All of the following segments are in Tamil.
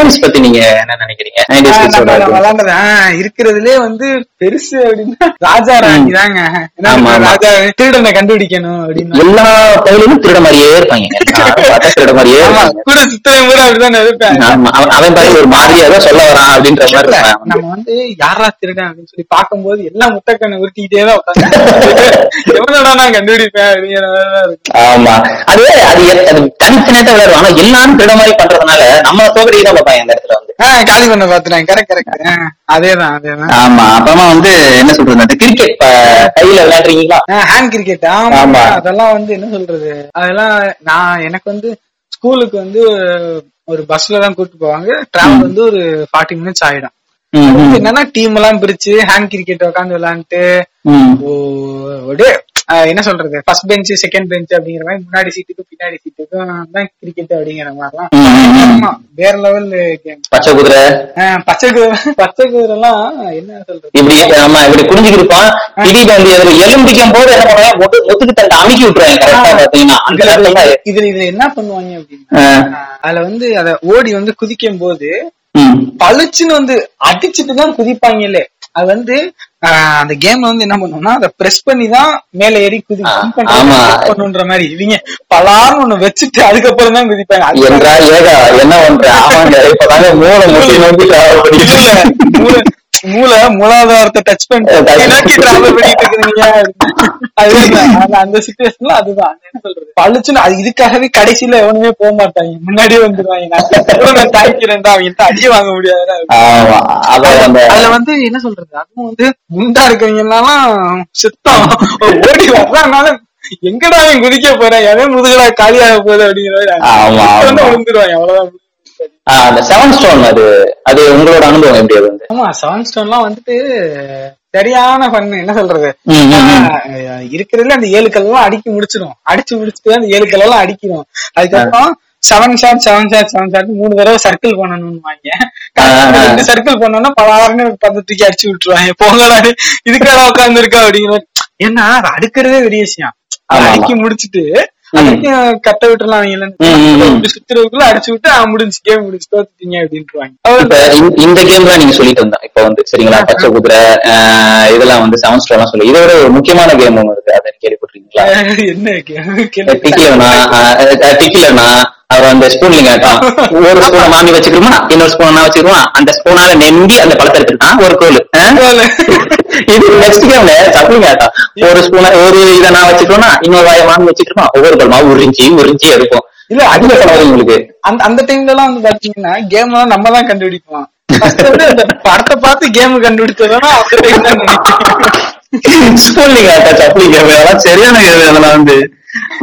கேம்ஸ் பத்தி நீங்க என்ன நினைக்கிறீங்க? 90s ஆஹ் kids நம்ம ஓட games. விளையாண்டது ஆஹ் இருக்கிறதுலே வந்து பெருசு அப்படின்னா ராஜா ராணி தாங்க. ராஜா திருடனை கண்டுபிடிக்கணும் அப்படின்னு. எல்லா பயிலும் திருட மாதிரியே இருப்பாங்க. திருட மாதிரியே கூட சுத்தம் கூட அப்படிதான் இருப்பேன். அவன் பாரு ஒரு மாதிரியா சொல்ல வரான் அப்படின்ற மாதிரி நம்ம வந்து யாரா திருடன் அப்படின்னு சொல்லி பார்க்கும்போது எல்லாம் முட்டைக்கண்ணை உருட்டிக்கிட்டே தான் உட்காந்து எவனடா நான் கண்டுபிடிப்பேன் அப்படிங்கிற ஆமா. அது அது தனித்தனியா விளையாடுவாங்க. ஆனா எல்லாரும் திருட மாதிரி பண்றதுனால நம்ம தோக்கடி தான் பார்ப்பாங்க அந்த இடத்துல வந்து. ஆஹ் காலி பண்ண பாத்துறேன் கரெக்ட் கரெக்ட் அதேதான் அதேதான். ஆமா அப்புறமா வந்து என்ன சொல்றது அந்த கிரிக்கெட் கையில விளையாடுறீங்களா? ஹேண்ட் கிரிக்கெட் ஆமா. அதெல்லாம் வந்து என்ன சொல்றது அதெல்லாம் நான் எனக்கு வந்து ஸ்கூலுக்கு வந்து ஒரு பஸ்ல தான் கூட்டிட்டு போவாங்க. டிராவல் வந்து ஒரு ஃபார்ட்டி மினிட்ஸ் ஆயிடும். என்னன்னா டீம் எல்லாம் பிரிச்சு ஹேண்ட் கிரிக்கெட் உட்காந்து விளையாண்டுட்டு ம். என்ன சொல்றது? ஃபர்ஸ்ட் பெஞ்ச் செகண்ட் பெஞ்ச் அப்படிங்கிற மாதிரி முன்னாடி சீட்டுக்கும் பின்னாடி சீட்டுக்கும் தான் கிரிக்கெட் அப்படிங்கிற மாதிரிலாம். வேற லெவல் பச்சை குதிரை. பச்சை குதிரை பச்சை குதிரை எல்லாம் என்ன சொல்றது? இப்படி ஆமா இப்படி குடிஞ்சுக்கிட்டு இருப்பான் திடீர்னு வந்து எதிர எலும்பிக்கும் போது என்ன பண்ணுவாங்க? முத்துக்கு தண்டை அமுக்கி விட்டுருவாங்க. கரெக்டா பாத்தீங்கன்னா அந்த இதுல இதுல என்ன பண்ணுவாங்க அப்படின்னா அதுல வந்து அத ஓடி வந்து குதிக்கும் போது. பளிச்சுன்னு வந்து அடிச்சுட்டு தான் குதிப்பாங்கல்லே அது வந்து அந்த கேம்ல வந்து என்ன பண்ணுவோம்னா அதை பிரஸ் பண்ணி தான் மேல ஏறி குதி பண்ணுன்ற மாதிரி. இவங்க பலான்னு ஒண்ணு வச்சுட்டு அதுக்கப்புறம் தான் குதிப்பாங்க. அது என்றா ஏகா என்ன பண்ற? ஆமாங்க இப்பதாங்க மூளை மூளை மூளை மூலாதாரத்தை டச் பண்ணிட்டு டிராவல் பண்ணிட்டு இருக்கீங்க அந்த- சுச்சுவேஷன்ல அதுதான். சொல்றது? பளிச்சுன்னு அது இதுக்காகவே கடைசியில எவனுமே போக மாட்டாங்க. முன்னாடியே வந்துருவாங்க. நான் தாய்க்கிறேன்டா அவங்க அடியே வாங்க முடியாது அதுல வந்து என்ன சொல்றது? அதுவும் வந்து குண்டா இருக்கவங்க எல்லாம் சுத்தம். ஓடி வர்றாங்கனால எங்கடா குதிக்க போறேன் எவன் முதுகலா காலியாக போகுது அப்படிங்கிற வந்து. விழுந்துருவாங்க. அவ்வளவுதான். அந்த செவன் ஸ்டோன் அது அது உங்களோட அனுபவம் எப்படி அது ஆமா செவன் ஸ்டோன்லாம் வந்துட்டு சரியான பண்ணு என்ன சொல்றது? இருக்கிறதுல அந்த ஏழு கல்லாம் அடிக்கி முடிச்சிடும் அடிச்சு முடிச்சுட்டு அந்த ஏழு கல்லெல்லாம் அடிக்கணும் அதுக்கப்புறம் seven shot seven shot seven shot மூணு தடவை சர்க்கிள் பண்ணணும்னு வாங்க சர்க்கிள் பண்ணோம்னா பலாருன்னு பத்து தூக்கி அடிச்சு விட்டுருவாங்க. போங்கடா இதுக்காக உட்கார்ந்து இருக்கா அப்படிங்கிற ஏன்னா அது அடுக்கிறதே பெரிய விஷயம். அடிக்கி முடிச்சிட்டு. அதுக்கும் கட்ட விட்டுறலாம் அவங்க ம், ம், ம். இப்படி சுத்துறதுக்குள்ள அடிச்சு விட்டு முடிஞ்சு கேம் முடிச்சு தோத்துட்டீங்க அப்படின்ட்டுருவாங்க. இப்ப இந்த- இந்த கேம்லாம் நீங்க சொல்லிட்டு வந்தோம் இப்ப வந்து சரிங்களா பச்சை குதிரை இதெல்லாம் வந்து செவன் ஸ்டோன் சொல்லி இதோட ஒரு முக்கியமான கேம் ஒண்ணு இருக்கு. அதை கேள்விப்பட்டிருக்கீங்களா? என்ன கேள்வி டிக்கிலனா டிக்கிலனா அவர் அந்த ஸ்பூன்லிங் ஆட்டம் ஒரு ஸ்பூனை மாமி வச்சுக்கிறோமா இன்னொரு ஸ்பூன் நான் வச்சுக்கிறோமா அந்த ஸ்பூனால நெம்பி அந்த பழத்தை எடுத்துக்கிட்டான் ஒரு கோல் இது நெக்ஸ்ட் கேம்ல சப்ளிங் ஆட்டம் ஒரு ஸ்பூனை ஒரு இதை நான் வச்சுக்கிறோம்னா இன்னொரு வாயை மாமி வச்சுக்கிறோமா ஒவ்வொரு பழமா உறிஞ்சி உறிஞ்சி எடுப்போம். இல்ல அதிக செலவு உங்களுக்கு. அந்த அந்த டைம்ல எல்லாம் வந்து பாத்தீங்கன்னா கேம் எல்லாம் நம்ம தான் அந்த படத்தை பார்த்து கேம் கண்டுபிடிச்சதுன்னா அந்த டைம் தான் கேம் அதெல்லாம் சரியான கேம் அதெல்லாம் வந்து.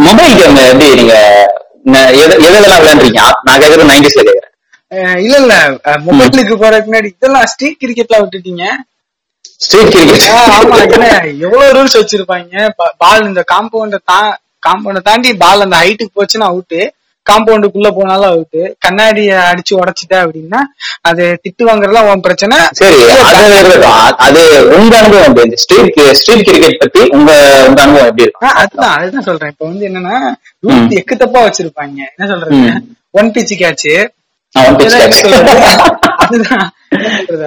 மொபைல் கேம் எப்படி நீங்க எதெல்லாம் விளையாண்டுறீங்க நான் கேக்குறது நைன்டிஸ்ல கேக்குறேன். இல்ல இல்ல. மொபைலுக்கு போறதுக்கு முன்னாடி இதெல்லாம் ஸ்ட்ரீட் கிரிக்கெட்லாம் விட்டுட்டீங்க. எவ்வளவு ரூல்ஸ் வச்சிருப்பாங்க? பால் இந்த காம்பவுண்ட காம்பவுண்ட தாண்டி பால் அந்த ஹைட்டுக்கு போச்சுன்னா அவுட்டு காம்பவுண்டுக்குள்ள போனாலும் அவுட்டு கண்ணாடிய அடிச்சு உடைச்சிட்ட அப்படின்னா அது திட்டு வாங்குறதுலாம் உன் பிரச்சனை? சரி அது உங்க அனுபவம் இந்த ஸ்ட்ரீட் ஸ்ட்ரீட் கிரிக்கெட் பத்தி உங்க உங்க அனுபவம் எப்படி இருக்கும் ஆஹ் அதுதான் அதுதான் சொல்றேன். இப்ப வந்து என்னன்னா ரூல்ஸ் எக்கு தப்பா வச்சிருப்பாங்க. என்ன சொல்றது. One pitch catch? அதுதான்.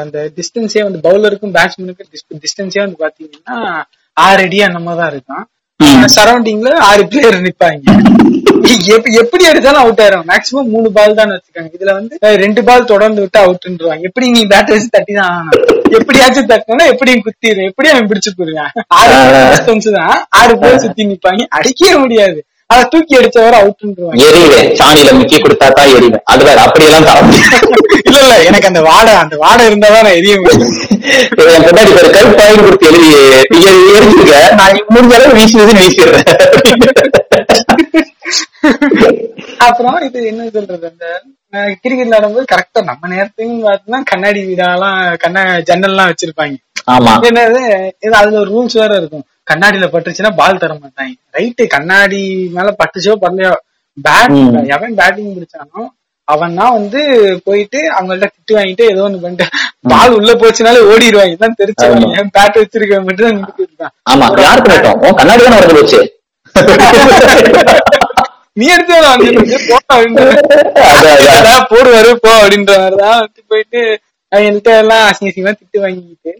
அந்த டிஸ்டன்ஸே வந்து பவுலருக்கும் பேட்ஸ்மேனுக்கும் டிஸ்டன்ஸே வந்து பாத்தீங்கன்னா ஆறு அடி அந்த மாதிரி தான் இருக்கும். சரௌண்டிங்ல ஆறு பிளேயர் நிப்பாங்க. எப்ப- எப்படி அடிச்சாலும் அவுட் ஆயிரும். மேக்ஸிமம் மூணு பால் தான் வச்சுக்காங்க. இதுல வந்து ரெண்டு பால் தொடர்ந்து விட்டு அவுட்ன்றாங்க எப்படி நீ பேட் வச்சு தட்டி தான் ஆகணும் எப்படியாச்சும் தட்டினா எப்படியும் குத்திடும் எப்படி அவன் பிடிச்சு போடுவான் ஆறு தான். ஆறு பேர் சுத்தி நிப்பாங்க. அடிக்கவே முடியாது. அதை தூக்கி அடிச்சவரை அவுட்ன்றாங்க எரியுவேன் சாணியில முக்கி கொடுத்தா தான் எரிவேன் அது வேற அப்படியெல்லாம் தர இல்ல இல்ல எனக்கு அந்த வாடை அந்த வாடை இருந்தாதான் நான் எரிய முடியும். என் பின்னாடி ஒரு கருப்பு பாயிண்ட் கொடுத்து எழுதி நீங்க எரிஞ்சுக்க நான் முடிஞ்ச அளவு வீசி வீசி வீசிடுறேன். அப்புறம் இது என்ன சொல்றது அந்த கிரிக்கெட் விளையாடும்போது கரெக்டா நம்ம நேரத்துக்கு பார்த்தீங்கன்னா கண்ணாடி வீடாலாம் கண்ண ஜன்னல்லாம் வச்சிருப்பாங்க. ஆமா. என்னது இது அதுல ஒரு ரூல்ஸ் வேற இருக்கும். கண்ணாடியில பட்டுச்சுன்னா பால் தர மாட்டாங்க. ரைட்டு கண்ணாடி மேல பட்டுச்சோ பரலையோ பேட் ம். எவன் பேட்டிங் பிடிச்சானோ அவன் தான் வந்து போயிட்டு அவங்கள்ட்ட திட்டு வாங்கிட்டு ஏதோ ஒண்ணு பண்ணிட்டு பால் உள்ள போச்சுனாலே ஓடிடுவாங்க. தான் தெரிச்சுவாங்க பேட் வச்சிருக்க மட்டும் தான் நின்றுட்டு ஆமா யாருக்கு நட்டம் உன் கண்ணாடி தானே வரது வச்சு நீ எடுத்து போடுவாரு போ அப்படின்ற மாதிரிதான் வந்து போயிட்டு அவங்கள்ட்ட எல்லாம் அசிங்க அசிங்கமா திட்டு வாங்கிட்டு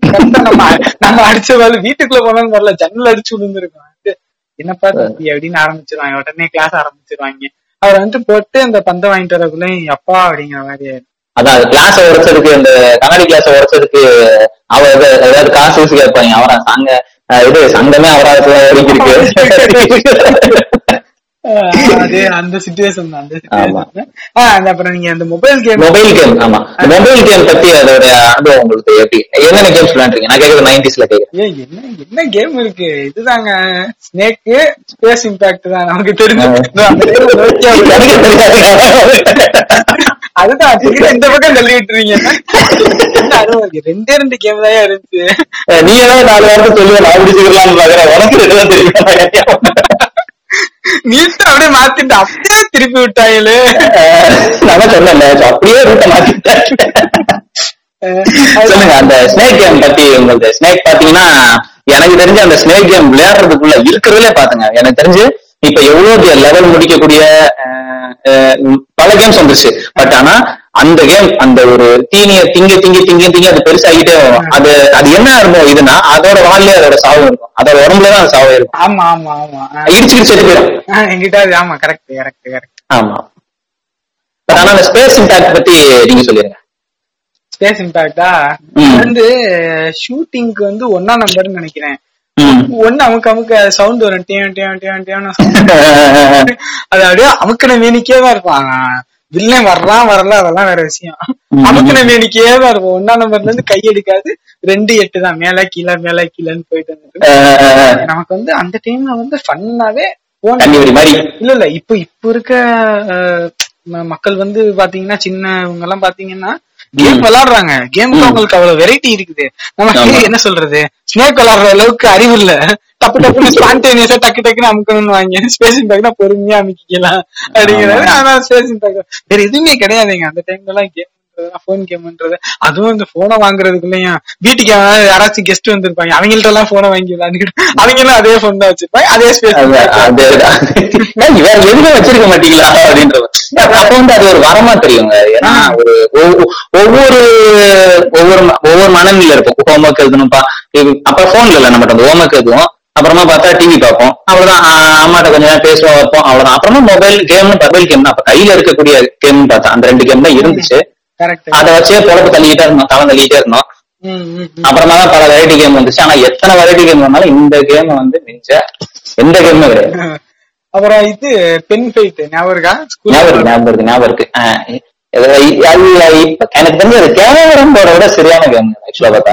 நம்ம நம்ம அடிச்ச வேலை வீட்டுக்குள்ள போனாலும் வரல ஜன்னல் அடிச்சு விழுந்திருக்கோம் வந்து, என்னப்பா தம்பி அப்படின்னு ஆரம்பிச்சிருவாங்க. உடனே கிளாஸ் ஆரம்பிச்சிருவாங்க. அவர் வந்துட்டு போட்டு அந்த பந்தை வாங்கிட்டு வரக்குள்ள அப்பா அப்படிங்கிற மாதிரி அதான் அது கிளாஸ் உடைச்சதுக்கு அந்த கண்ணாடி கிளாஸ் உடைச்சதுக்கு அவ ஏதாவது காசு ஊசி கேட்பாங்க. அவரா சங்க இது சங்கமே ஆஹ் அதே அந்த சுச்சுவேஷன் அந்த அப்புறம் நீங்க அந்த மொபைல் கேம் மொபைல் கேம் ஆமா. மொபைல் கேம் பத்தி அதோட அனுபவம் உங்களுக்கு எப்படி? என்னென்ன கேம்ஸ் விளையாண்டுருக்கீங்க? நான் கேக்குறது நைன்டிஸ்ல கேக்குறேன் என்ன என்ன கேம் இருக்கு? இதுதாங்க. ஸ்னேக்கு ஸ்பேஸ் இம்பாக்ட் தான். நமக்கு தெரிஞ்சு அதுதான் இந்த பக்கம் தள்ளி விட்டுறீங்க என்ன அருவா இருக்கு. ரெண்டே ரெண்டு கேம் தான் இருந்துச்சு. நீ ஏதாவது நாலு வாரத்தை சொல்லுவேன் நான் பிடிச்சிக்கலாம்னு பாக்குறேன் உனக்கு ரெண்டுதான் தெரியும். நீட்டு அப்படியே மாத்திட்டு அப்படியே திருப்பி விட்டாங்களே நான் so அப்படியே ரூட்டை மாத்திட்டேன். சொல்லுங்க அந்த ஸ்னேக் கேம் பத்தி உங்களுக்கு ஸ்னேக் பாத்தீங்கன்னா எனக்கு தெரிஞ்சு அந்த ஸ்னேக் கேம் விளையாடுறதுக்குள்ள இருக்கிறதுலே பாத்துங்க. எனக்கு தெரிஞ்சு இப்ப எவ்வளவு லெவல் முடிக்கக்கூடிய பல கேம்ஸ் வந்துருச்சு. பட் ஆனா அந்த கேம் அந்த ஒரு தீனிய திங்க திங்க திங்க திங்க அது பெருசாகிட்டே வரும். அது அது என்ன இருக்கும் இதுன்னா அதோட வாழ்லயே அதோட சாவு இருக்கும். அதோட உடம்புல தான் அது சாவு இருக்கும். ஆமா ஆமா ஆமா. ஆ. இடிச்சுக்கிட்டு செத்து போயிடும். அது ஆமா கரெக்ட் கரெக்ட் கரெக்ட் ஆமா. பட் ஆனா அந்த ஸ்பேஸ் இம்பாக்ட் பத்தி நீங்க சொல்லிருங்க ஸ்பேஸ் இம்பாக்டா. வந்து ஷூட்டிங்க்கு வந்து ஒன்னா நம்பர்னு நினைக்கிறேன். ஒண்ணு அமுக்கு அமுக்கு சவுண்ட் வரும். டியான் டியான் டியான் அது அப்படியே அமுக்கின மேனிக்கே தான் இருப்பான் வில்லன் வர்றான் வரல அதெல்லாம் வேற விஷயம். ம். அமுக்கின மேனிக்கே தான் இருக்கும் ஒன்னா நம்பர்ல இருந்து கை எடுக்காது. ரெண்டு எட்டு தான். மேல கீழே மேல கீழேன்னு போயிட்டு அஹ், நமக்கு வந்து அந்த டைம்ல வந்து ஃபன்னாவே போன இல்ல இல்ல. இப்ப இப்ப இருக்க மக்கள் வந்து பாத்தீங்கன்னா சின்னவங்க எல்லாம் பாத்தீங்கன்னா கேம் விளையாடுறாங்க கேமுக்கு அவங்களுக்கு அவ்வளவு வெரைட்டி இருக்குது. நமக்கு. என்ன சொல்றது? ஸ்னேக் விளையாடுற அளவுக்கு அறிவு இல்ல. டப்பு டப்புன்னு ஸ்பான்டேனியஸா டக்கு டக்குன்னு அமுக்கணும்னு வாங்கி. ஸ்பேஸ் இம்பாக்ட்னா பொறுமையா அமுக்கிக்கலாம் அப்படிங்கிறது. ஆனா ஸ்பேஸ் இம்பாக்ட் வேற எதுவுமே கிடையாதுங்க. அந்த டைம்ல எல்லாம் கேம் போன் கேம்ன்றது அதுவும் இந்த போனை வாங்குறதுக்குள்ளயும் வீட்டுக்கு யாராச்சும் கெஸ்ட் வந்திருப்பாங்க. அவங்கள்ட்ட எல்லாம் போனை வாங்கி விளையாண்டுக்கிட்டு அவங்க எல்லாம் அதே போன் தான் வச்சிருப்பாங்க. அதே ஸ்பேஸ் வேற எதுவுமே வச்சிருக்க மாட்டீங்களா? அப்படின்ற அப்ப வந்து அது ஒரு வரமா தெரியுங்க. ஏன்னா ஒரு ஒவ்வொ- ஒவ்வொரு ஒவ்வொரு ஒவ்வொரு மனநிலையில இருக்கும். ஹோம் ஒர்க் எழுதணும்ப்பா அப்ப போன்ல இல்ல நம்ம அந்த ஹோம் ஒர்க் எழுதுவோம். அப்புறமா பார்த்தா டிவி பார்ப்போம். அவ்வளவுதான். அம்மாட்ட கொஞ்ச நேரம் பேசுவோம் வைப்போம் அவ்வளவுதான். அப்புறமா மொபைல் கேம்னு மொபைல் கேம் அப்ப கையில இருக்கக்கூடிய கேம் பார்த்தா அந்த ரெண்டு கேம் தான் இருந்துச்சு. அதை வச்சே பொழப்பு தள்ளிக்கிட்டே இருந்தோம் தளம் தள்ளிக்கிட்டே இருந்தோம். அப்புறமா தான் பல வெரைட்டி கேம் வந்துச்சு. ஆனா எத்தனை வெரைட்டி கேம் வந்தாலும் இந்த கேம் வந்து மிஞ்ச எந்த கேமுமே கிடையாது. அப்புறம் இது பென் ஃபைட் ஞாபகம் இருக்கா? ஞாபகம் இருக்கு ஞாபகம் இருக்கு ஞாபகம் இருக்கு. எனக்கு தெரிஞ்சு அது கேமரம் போட விட சரியான கேம் ஆக்சுவலா பார்த்தா.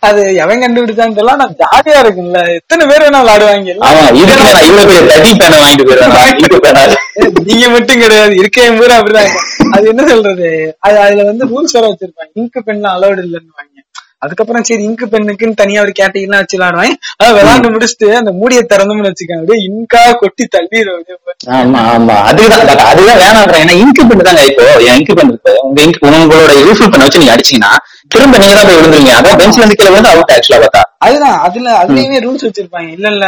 அது எவன் கண்டுபிடிச்சான்னு தெரியல ஆனா ஜாலியா இருக்கும்ல. எத்தனை பேர் வேணா விளையாடுவாங்க? எல்லாம் ஆமா இதுக்கு நான் இவ்வளவு பெரிய தடி பேனை வாங்கிட்டு போயிருவேன் நீங்க மட்டும் கிடையாது இருக்க அப்படிதான். அது என்ன சொல்றது? அது அதுல வந்து ரூல்ஸ் வேற வச்சிருப்பாங்க. இங்கு பென் அலௌடு இல்லைன்னு வாங்க. அதுக்கப்புறம் சரி இங்கு பெண்ணுக்குன்னு தனியா ஒரு கேட்டகரிலாம் வச்சு விளையாடுவாங்க அதான் விளையாண்டு முடிச்சுட்டு அந்த மூடியை திறந்தோம்னு வச்சுக்கோங்க. அப்படியே இன்கா கொட்டி போய். ஆமா ஆமா. அதுதான் அதுதான் வேணான்றேன் ஏன்னா இங்கு பென் தாங்க இப்போ. என் இங்கு பென் இப்போ உங்க ink- உங்களோட யூஸ்ஃபுல் பென் வச்சு நீங்க அடிச்சீங்கன்னா திரும்ப நீங்க தான் போய் விழுந்துருங்க அதான் பெஞ்ச்ல இருந்து கீழே வந்து அவுட் ஆக்சுவலா பார்த்தா. அதுதான். அதுல அதுலயுமே ரூல்ஸ் வச்சிருப்பாங்க. இல்ல இல்ல.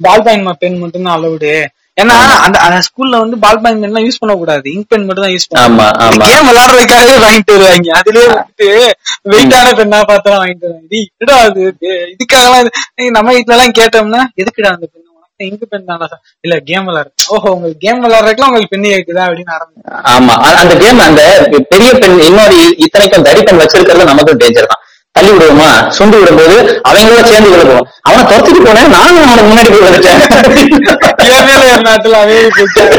பால் பாயிண்ட் பென் மட்டும் தான் அலௌடு ஏன்னா அந்த அந்த ஸ்கூல்ல வந்து பால் பாயிண்ட் பென் யூஸ் பண்ண கூடாது இங்க் பென் மட்டும் தான் யூஸ் ஆமா. கேம் விளையாடுறதுக்காகவே வாங்கிட்டு வருவாங்க. அதுலயே வந்துட்டு வெயிட்டான பெண்ணா பார்த்தா வாங்கிட்டு வருவாங்க. இது? என்னடா அது இதுக்காக நம்ம வீட்ல எல்லாம் கேட்டோம்னா எதுக்குடா அந்த பெண் உனக்கு இங்கு பெண் தானா இல்ல கேம் விளையாடு. ஓஹோ உங்களுக்கு கேம் விளையாடுறதுக்குலாம் உங்களுக்கு பெண்ணு கேக்குதா அப்படின்னு ஆரம்பிச்சு ஆமா. அந்த கேம் அந்த பெரிய பெண் இன்னொரு இத்தனைக்கும் தடி பெண் வச்சிருக்கிறது நமக்கும் டேஞ்சர் தான். தள்ளி விடுவோமா? சுண்டி விடும்போது அவங்களோட சேர்ந்து விழுவோம் அவனை துரத்திட்டு போனேன். நானும் அவனுக்கு முன்னாடி போய் போச்சு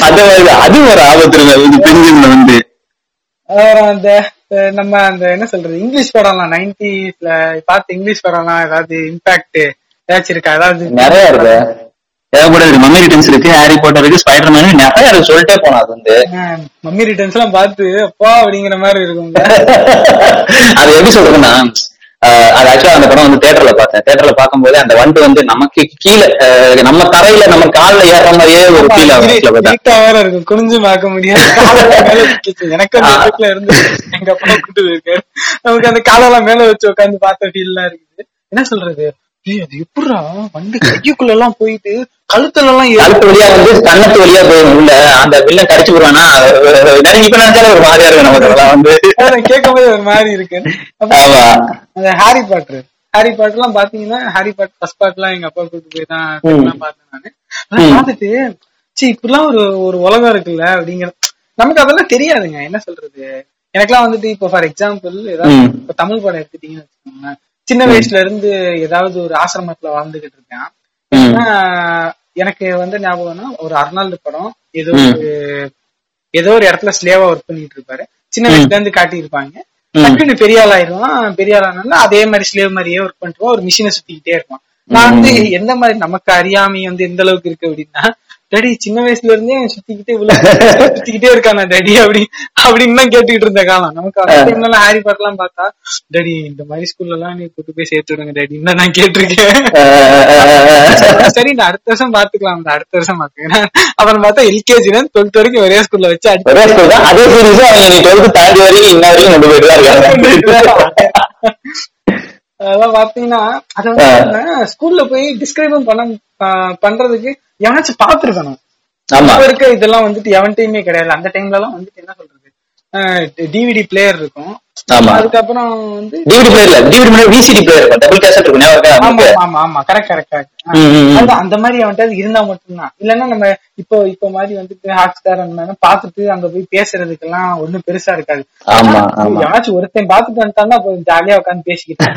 அது ஒரு- அது ஒரு ஆபத்து அது வந்து அப்புறம் அந்த நம்ம அந்த என்ன சொல்றது? இங்கிலீஷ் படம்லாம் நைன்டிஸ்ல பார்த்து இங்கிலீஷ் படம்லாம் ஏதாவது இம்பாக்ட் ஏதாச்சும் இருக்கா? அதாவது நிறைய இருக்கு. இருக்கு. மம்மி ரிட்டர்ன்ஸ் இருக்கு. ஹாரி பாட்டர் இருக்கு. ஸ்பைடர் மேன் நிறைய இருக்கு. சொல்லிட்டே போனா அது வந்து மம்மி ரிட்டர்ன்ஸ் எல்லாம் பார்த்து அப்பா அப்படிங்கிற மாதிரி இருக்கும்ல. அது எப்படி சொல்றதுன்னா அது ஆக்சுவலா அந்த படம் வந்து தேட்டர்ல பார்த்தேன். தேட்டர்ல பார்க்கும்போது அந்த வண்டு வந்து நமக்கு கீழே நம்ம தரையில நம்ம கால்ல ஏறுற மாதிரியே ஒரு ஃபீல் ஆகும் வேற இருக்கும். குனிஞ்சு பார்க்க முடியாது. எனக்கு அந்த வீட்டுல இருந்து எங்க அப்பா கூட்டு போயிருக்காரு. நமக்கு அந்த காலெல்லாம் மேல வச்சு உட்காந்து பார்த்த ஃபீல் எல்லாம் இருக்குது. என்ன சொல்றது? ஏய் அது எப்படிடா? வந்து கைக்குள்ள எல்லாம் போயிட்டு கழுத்துல எல்லாம் கழுத்து வழியா வந்து கண்ணத்து வழியா போயிடும் உள்ள அந்த வில்லன் கடிச்சு போடுவானா இப்ப நினைச்சாலே ஒரு மாதிரியா இருக்கு நமக்கு வந்து அதான் கேட்கும்போது ஒரு மாதிரி இருக்கு. அந்த ஹாரி பாட்டர் ஹாரி பாட்டர் எல்லாம் பாத்தீங்கன்னா ஹாரி பாட்டர் ஃபர்ஸ்ட் பார்ட் எல்லாம் எங்க அப்பா கூட்டு போய் தான் எல்லாம் பார்த்தேன் நானு. பார்த்துட்டு சி இப்படிலாம் ஒரு ஒரு உலகம் இருக்குல்ல அப்படிங்கிற நமக்கு அதெல்லாம் தெரியாதுங்க. என்ன சொல்றது? எனக்கெல்லாம் வந்துட்டு இப்போ ஃபார் எக்ஸாம்பிள் ஏதாவது. இப்ப தமிழ் படம் எடுத்துட்டீங்கன்னு வச்சுக்கோங்களேன். சின்ன வயசுல இருந்து ஏதாவது ஒரு ஆசிரமத்துல வாழ்ந்துகிட்டு இருக்கேன். எனக்கு வந்து ஞாபகம்னா ஒரு அர்னால்டு படம். ஏதோ. ஒரு ஏதோ ஒரு இடத்துல ஸ்லேவா ஒர்க் பண்ணிட்டு இருப்பாரு. சின்ன வயசுல இருந்து காட்டியிருப்பாங்க. ம். டக்குனு பெரிய ஆள் ஆயிருவான் பெரிய ஆள் அதே மாதிரி ஸ்லேவ் மாதிரியே ஒர்க் பண்ணிட்டு ஒரு மிஷினை சுத்திக்கிட்டே இருப்பான். நான் வந்து எந்த மாதிரி நமக்கு அறியாமை வந்து எந்த அளவுக்கு இருக்கு அப்படின்னா டேடி சின்ன வயசுல இருந்தே சுத்திக்கிட்டே சுத்திக்கிட்டே இருக்கானா டேடி அப்படி அப்படின்னு கேட்டுக்கிட்டு இருந்த காலம். நமக்கு அந்த ஹாரி பாட் எல்லாம் பார்த்தா டேடி இந்த மாதிரி ஸ்கூல்ல எல்லாம் நீ கூட்டு போய் சேர்த்து விடுங்க டேடின்னு நான் கேட்டிருக்கேன். சரி இந்த அடுத்த வருஷம் பாத்துக்கலாம் இந்த அடுத்த வருஷம் பாத்துக்கலாம் அப்புறம் பார்த்தா எல்கேஜில டுவெல்த் வரைக்கும் ஒரே ஸ்கூல்ல வச்சு அதே சீரீஸ் அவங்க நீ டுவெல்த் தாண்டி வரைக்கும் இன்ன வரைக்கும் கொண்டு போயிட்டு தான் இருக்காங்க. அதெல்லாம் பாத்தீங்கன்னா அத வந்து ஸ்கூல்ல போய் டிஸ்கிரைபும் பண்ண பண்றதுக்கு எவனாச்சும் பாத்துருக்கணும் இப்ப இருக்க இதெல்லாம் வந்துட்டு எவன்டையுமே கிடையாது. அந்த டைம்ல எல்லாம் வந்துட்டு என்ன சொல்றது? டிவிடி பிளேயர் இருக்கும். ஆமா. அதுக்கப்புறம் வந்து டிவிடி விசிடி பிளேயர் இருக்கும். டபுள் கேசட் இருக்கும். ஞாபகம் இருக்கா? ஆமா? ஆமா ஆமா. கரெக்ட் கரெக்ட் அந்த மாதிரி அவன்கிட்ட இருந்தா மட்டும்தான். இல்லன்னா நம்ம இப்போ இப்போ மாதிரி வந்துட்டு ஹாட் ஸ்டார் அந்த பாத்துட்டு அங்க போய் பேசுறதுக்கெல்லாம் ஒண்ணும் பெருசா இருக்காது. ஆமா ஆமா. யாராச்சும் ஒருத்தன் பாத்துட்டு வந்துட்டான்னா ஜாலியா உட்காந்து பேசிக்கிட்டு.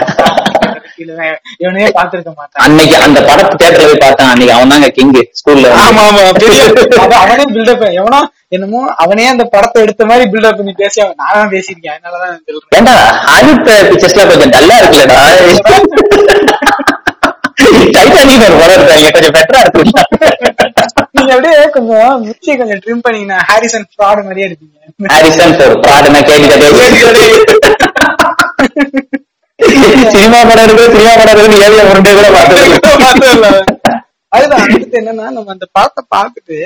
இவனையே பாத்துருக்க மாட்டான். அன்னைக்கு அந்த படத்து தேட்டர்ல போய் பார்த்தான். அன்னைக்கு அவன் தாங்க கிங் ஸ்கூல்ல ஆமா ஆமா அவன் பில்டப் எவனோ என்னமோ அவனே அந்த படத்தை எடுத்த மாதிரி பில்டப் பண்ணி பேசி அவன் நானும் பேசியிருக்கேன். அதனாலதான் நான் ஏண்டா ஹாலிவுட் பிக்சர்ஸ்ல கொஞ்சம் டல்லா இருக்குல்லடா. டைட்டானிக் ஒரு படம் இருக்காங்க கொஞ்சம் பெட்டரா இருக்குல்ல நீங்க அப்படியே கொஞ்சம் மிக்சியை கொஞ்சம் ட்ரிம் பண்ணீங்கன்னா ஹாரிசன் ஃப்ராட் மாதிரியே இருப்பீங்க ஹாரிசன் ஃபோர் ப்ராடனா கேட்டுக்கிட்டே சினிமா படம் இருக்கு சினிமா படம் இருக்கு ஏரியா உருண்டே கூட பார்த்தது அதுதான் அடுத்து என்னன்னா நம்ம அந்த படத்தை பார்த்துட்டு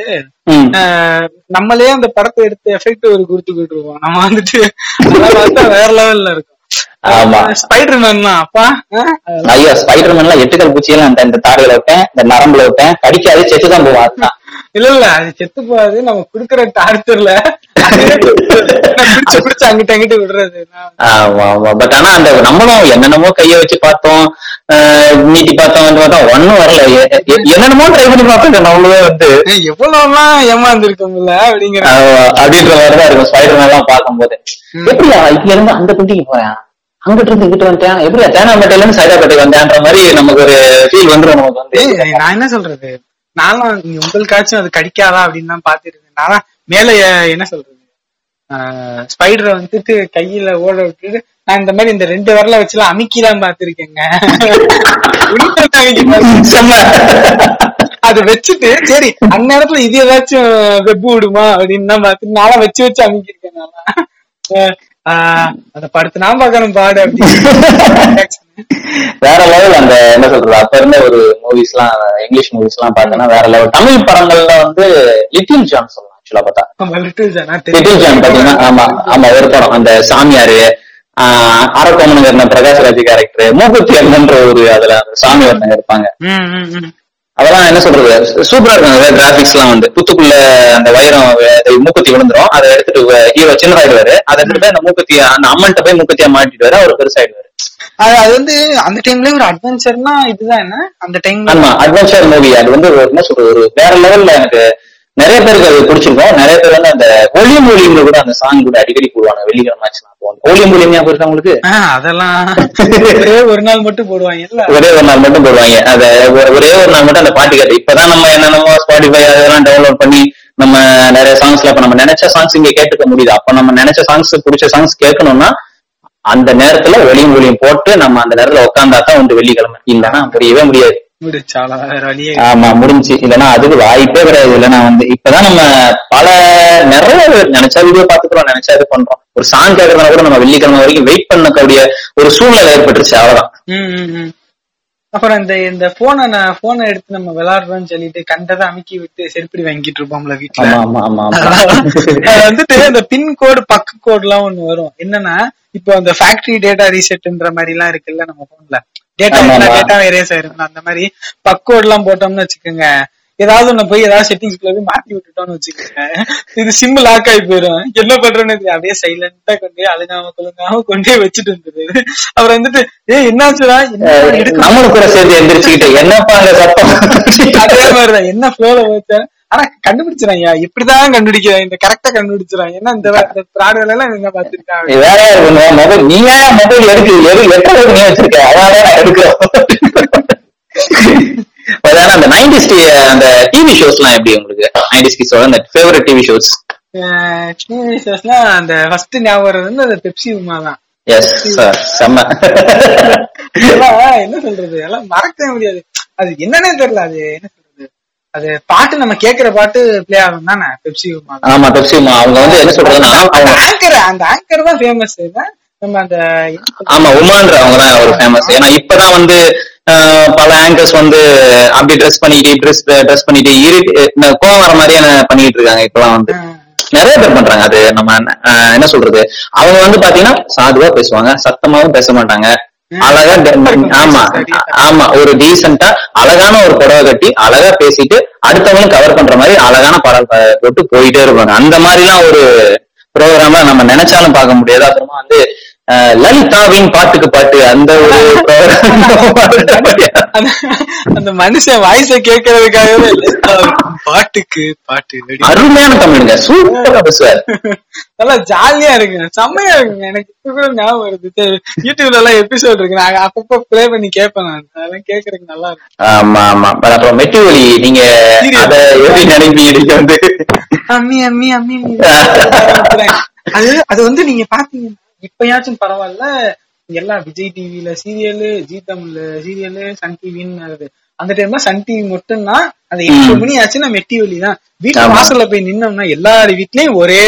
நம்மளே அந்த படத்தை எடுத்து எஃபெக்ட் ஒரு கொடுத்துக்கிட்டு இருக்கோம் நம்ம வந்துட்டு வேற லெவல்ல இருக்கும். ஆமா. ஸ்பைடர் மேன் ஐயோ ஸ்பைடர் மேன்ல எட்டுக்கல் பூச்சியெல்லாம் அந்த இந்த தாடுகளை வைப்பேன் இந்த நரம்புல வைப்பேன். கடிக்காது செத்து தான் போவான். இல்ல இல்ல அது செத்து போகாது நம்ம குடுக்கற டார்ச்சர்ல அங்கிட்ட அங்கிட்டு விடுறது. ஆமா ஆமா. பட் ஆனா அந்த நம்மளும் என்னென்னமோ கைய வச்சு பார்த்தோம் நீட்டி பார்த்தோம் வந்து பார்த்தோம் ஒண்ணும் வரல. என்னென்னமோ ட்ரை பண்ணி பார்த்தோம் நம்மளே வந்து. எவ்வளவுலாம் ஏமாந்துருக்கோம்ல அப்படிங்கிற அப்படின்ற மாதிரிதான் இருக்கும் ஸ்பைடர் மேன்லாம் பார்க்கும்போது எப்படியா இங்க இருந்து அந்த குண்டிக்கு போறேன்? அங்கிட்டு இருந்து இங்கிட்டு வந்துட்டேன் எப்படியா தேனாம்பேட்டையில இருந்து சைதாப்பேட்டை வந்தேன்ற மாதிரி நமக்கு ஒரு ஃபீல் வந்துரும் நமக்கு வந்து. நான் என்ன சொல்றது? நானும் நீ உங்களுக்காச்சும் அது கடிக்காதா அப்படின்னு தான் பாத்துட்டு இருந்தேன் நானும் மேல என்ன சொல்றது? ஸ்பைடரை வந்துட்டு கையில ஓட விட்டுட்டு நான் இந்த மாதிரி இந்த ரெண்டு விரல வச்சுலாம் அமுக்கிலாம் பாத்திருக்கேங்க. அதை வச்சுட்டு சரி அந்நேரத்துல இது ஏதாச்சும் வெப்பு விடுமா அப்படின்னு தான் பார்த்துட்டு நானும் வச்சு வச்சு அமுக்கிருக்கேன் அதை படுத்து நான் பார்க்கணும் பாடு வேற லெவல் அந்த என்ன சொல்றது அப்ப இருந்த ஒரு மூவிஸ் எல்லாம் இங்கிலீஷ் மூவிஸ் எல்லாம் பார்த்தோன்னா வேற லெவல் தமிழ் படங்கள்ல வந்து லிட்டில் ஜான் சொல்லலாம் ஆக்சுவலா பார்த்தா. லிட்டில் ஜானா லிட்டில் ஜான் பாத்தீங்கன்னா ஆமா ஆமா ஒரு படம் அந்த சாமியாரு ஆஹ் அரக்கோமனுங்கிற பிரகாஷ் ராஜ் கேரக்டர் மூக்குத்தி அண்ணன்ற ஒரு அதுல அந்த சாமி ஒருத்தங்க இருப்பாங்க. அதெல்லாம் என்ன சொல்றது? சூப்பரா இருக்கும். கிராபிக்ஸ் எல்லாம் வந்து புத்துக்குள்ள அந்த வைரம் மூக்குத்தி விழுந்துரும். அதை எடுத்துட்டு ஹீரோ சின்னதாயிடுவாரு. அதை எடுத்துட்டு போய் அந்த மூக்குத்தி அந்த அம்மன்ட்ட போய் மூக்குத்தியா மாட்டிடுவாரு. அவர் பெருசாயிடுவாரு. அது அது வந்து அந்த டைம்ல ஒரு அட்வென்ச்சர்னா இதுதான் என்ன? அந்த டைம்ல ஆமா அட்வென்ச்சர் மூவி அது வந்து என்ன சொல்றது ஒரு வேற லெவல்ல எனக்கு நிறைய பேருக்கு அது பிடிச்சிருக்கும். நிறைய பேர் வந்து அந்த ஒளியும் ஒளியும்ல கூட அந்த சாங் கூட அடிக்கடி போடுவாங்க. வெள்ளிக்கிழமை ஆச்சுன்னா ஒளியும் ஒளியும் ஞாபகம் இருக்கா உங்களுக்கு? அதெல்லாம் ஒரே ஒரு நாள் மட்டும் போடுவாங்க. ஒரே ஒரு நாள் மட்டும் போடுவாங்க. அத ஒரு- ஒரே நாள் மட்டும் அந்த பாட்டு கேட்டு இப்பதான் நம்ம என்னென்னமோ ஸ்பாட்டிஃபை அதெல்லாம் டவுன்லோட் பண்ணி நம்ம நிறைய சாங்ஸ்ல இப்ப நம்ம நினைச்ச சாங்ஸ் இங்க கேட்டுக்க முடியுது? அப்ப நம்ம நினைச்ச சாங்ஸ் பிடிச்ச சாங்ஸ் கேட்கணும்னா அந்த நேரத்துல ஒளியும் ஒளியும் போட்டு நம்ம அந்த நேரத்துல உட்காந்தா தான் வந்து வெள்ளிக்கிழமை. இல்லைன்னா முடியவே முடியாது. ஆமா முடிஞ்சு. இல்லைன்னா அதுக்கு வாய்ப்பே கிடையாது. இல்லைன்னா வந்து இப்பதான் நம்ம பல நிறைய நினைச்சா வீடியோ பாத்துக்கிறோம் நினைச்சா இது பண்றோம். ஒரு சாங் கேட்கறதுனா கூட நம்ம வெள்ளிக்கிழமை வரைக்கும் வெயிட் பண்ணக்கூடிய ஒரு சூழ்நிலை ஏற்பட்டுருச்சு அவ்வளவுதான். அப்புறம் இந்த இந்த போனை நான் போனை எடுத்து நம்ம விளையாடுறோம்னு சொல்லிட்டு கண்டதை அமுக்கி விட்டு செருப்படி வாங்கிட்டு இருப்போம்ல வீட்டுல ஆமா ஆமா வந்துட்டு அந்த பின் கோடு பக்க கோடு எல்லாம் ஒண்ணு வரும். என்னன்னா இப்போ அந்த ஃபேக்டரி டேட்டா ரீசெட்ன்ற மாதிரி எல்லாம் இருக்குல்ல நம்ம போன்ல டேட்டா. டேட்டா erase ஆயிருக்கும் அந்த மாதிரி பக்கோட் எல்லாம் போட்டோம்னு வச்சுக்கோங்க. ஏதாவது ஒண்ணு போய் ஏதாவது செட்டிங்ஸ்குள்ள போய் மாத்தி விட்டுட்டோம்னு வச்சுக்கோங்க. இது சிம் லாக் ஆகி போயிடும் என்ன பண்றேன்னு தெரியாது. அப்படியே சைலண்டா கொண்டு போய் அழுகாம குழுங்காம கொண்டு வச்சுட்டு வந்துருது அப்புறம் வந்துட்டு ஏய் என்னாச்சுடா? நம்மளும் கூட சேர்ந்து எந்திரிச்சுக்கிட்டு என்னப்பா அதே மாதிரிதான். என்ன ஃப்ளோல வச்சேன் ஆனா கண்டுபிடிச்சிடாங்க இப்படிதான் கண்டுபிடிக்கிறேன் இந்த கரெக்டா கண்டுபிடிச்சிடாங்க ஏன்னா இந்த ப்ராட் வேலை எல்லாம் இவங்க பாத்துருக்காங்க வேற மொபைல் நீ ஏன் மொபைல் எடுக்கு எது எத்தனை நீ வச்சிருக்க? அதான் நான் எடுக்கிறோம். அந்த நைன்டிஸ் அந்த டிவி ஷோஸ் எல்லாம் எப்படி உங்களுக்கு? நைன்டிஸ் கிட்ஸோட அந்த ஃபேவரட் டிவி ஷோஸ் டிவி ஷோஸ்லாம் அந்த ஃபர்ஸ்ட் ஞாபகம் வந்து அந்த பெப்சி உமா தான். எஸ் செம்ம. என்ன சொல்றது? எல்லாம் மறக்கவே முடியாது. அது என்னன்னே தெரியல அது என்ன அது பாட்டு நம்ம கேக்குற பாட்டு பிளே ஆகும் தானே? பெப்சி ஆமா பெப்சி அவங்க வந்து என்ன அந்த அவங்க ஆங்கர் அந்த ஆங்கர் தான் ஃபேமஸ் நம்ம அந்த ஆமா உமான்ற அவங்க தான் ஒரு ஃபேமஸ் ஏன்னா இப்பதான் வந்து பல ஆங்கர்ஸ் வந்து அப்படி ட்ரெஸ் பண்ணிட்டு ட்ரெஸ் ட்ரெஸ் பண்ணிட்டு இரிட் இந்த கோவம் வர மாதிரியான பண்ணிட்டு இருக்காங்க இப்பெல்லாம் வந்து. நிறைய பேர் பண்றாங்க. அது நம்ம என்ன சொல்றது? அவங்க வந்து பாத்தீங்கன்னா சாதுவா பேசுவாங்க. சத்தமாவும் பேச மாட்டாங்க. அழகா ஆமா ஆமா ஒரு டீசெண்டா அழகான ஒரு புடவை கட்டி அழகா பேசிட்டு அடுத்தவங்களும் கவர் பண்ற மாதிரி அழகான படம் போட்டு போயிட்டே இருப்பாங்க. அந்த மாதிரிலாம் ஒரு ப்ரோக்ராம நம்ம நினைச்சாலும் பார்க்க முடியாது. அப்புறமா வந்து லலிதாவின் பாட்டுக்கு பாட்டு அந்த ஒரு. அந்த- மனுஷன் வாய்ஸ கேட்கறதுக்காகவே பாட்டுக்கு பாட்டு. அருமையான தமிழுங்க. சூப்பரா பேசுவார். நல்லா ஜாலியா இருக்குங்க. செம்மையா இருக்குங்க. எனக்கு இப்ப கூட ஞாபகம் வருது. யூடியூப்ல எல்லாம் எபிசோட் இருக்கு. நான் அப்பப்போ ப்ளே பண்ணி கேட்பேன் நான். அதெல்லாம் கேக்குறதுக்கு நல்லா இருக்கும். ஆமா ஆமா. அப்புறம் மெட்டி ஒலி நீங்க. அத எப்படி நினைப்பீங்க வந்து? அம்மி அம்மி அம்மி அம்மி. அது அது வந்து நீங்க பாத்தீங்கன்னா இப்பயாச்சும் பரவாயில்ல. எல்லாம் விஜய் டிவில சீரியலு ஜி தமிழ்ல சீரியலு சன் டிவின்னு அந்த டைம்ல சன் டிவி மட்டும்தான் அந்த எட்டு. மணி ஆச்சுன்னா மெட்டி ஒலி தான். வீட்டு. வாசல்ல போய் நின்னோம்னா எல்லார் வீட்லயும் ஒரே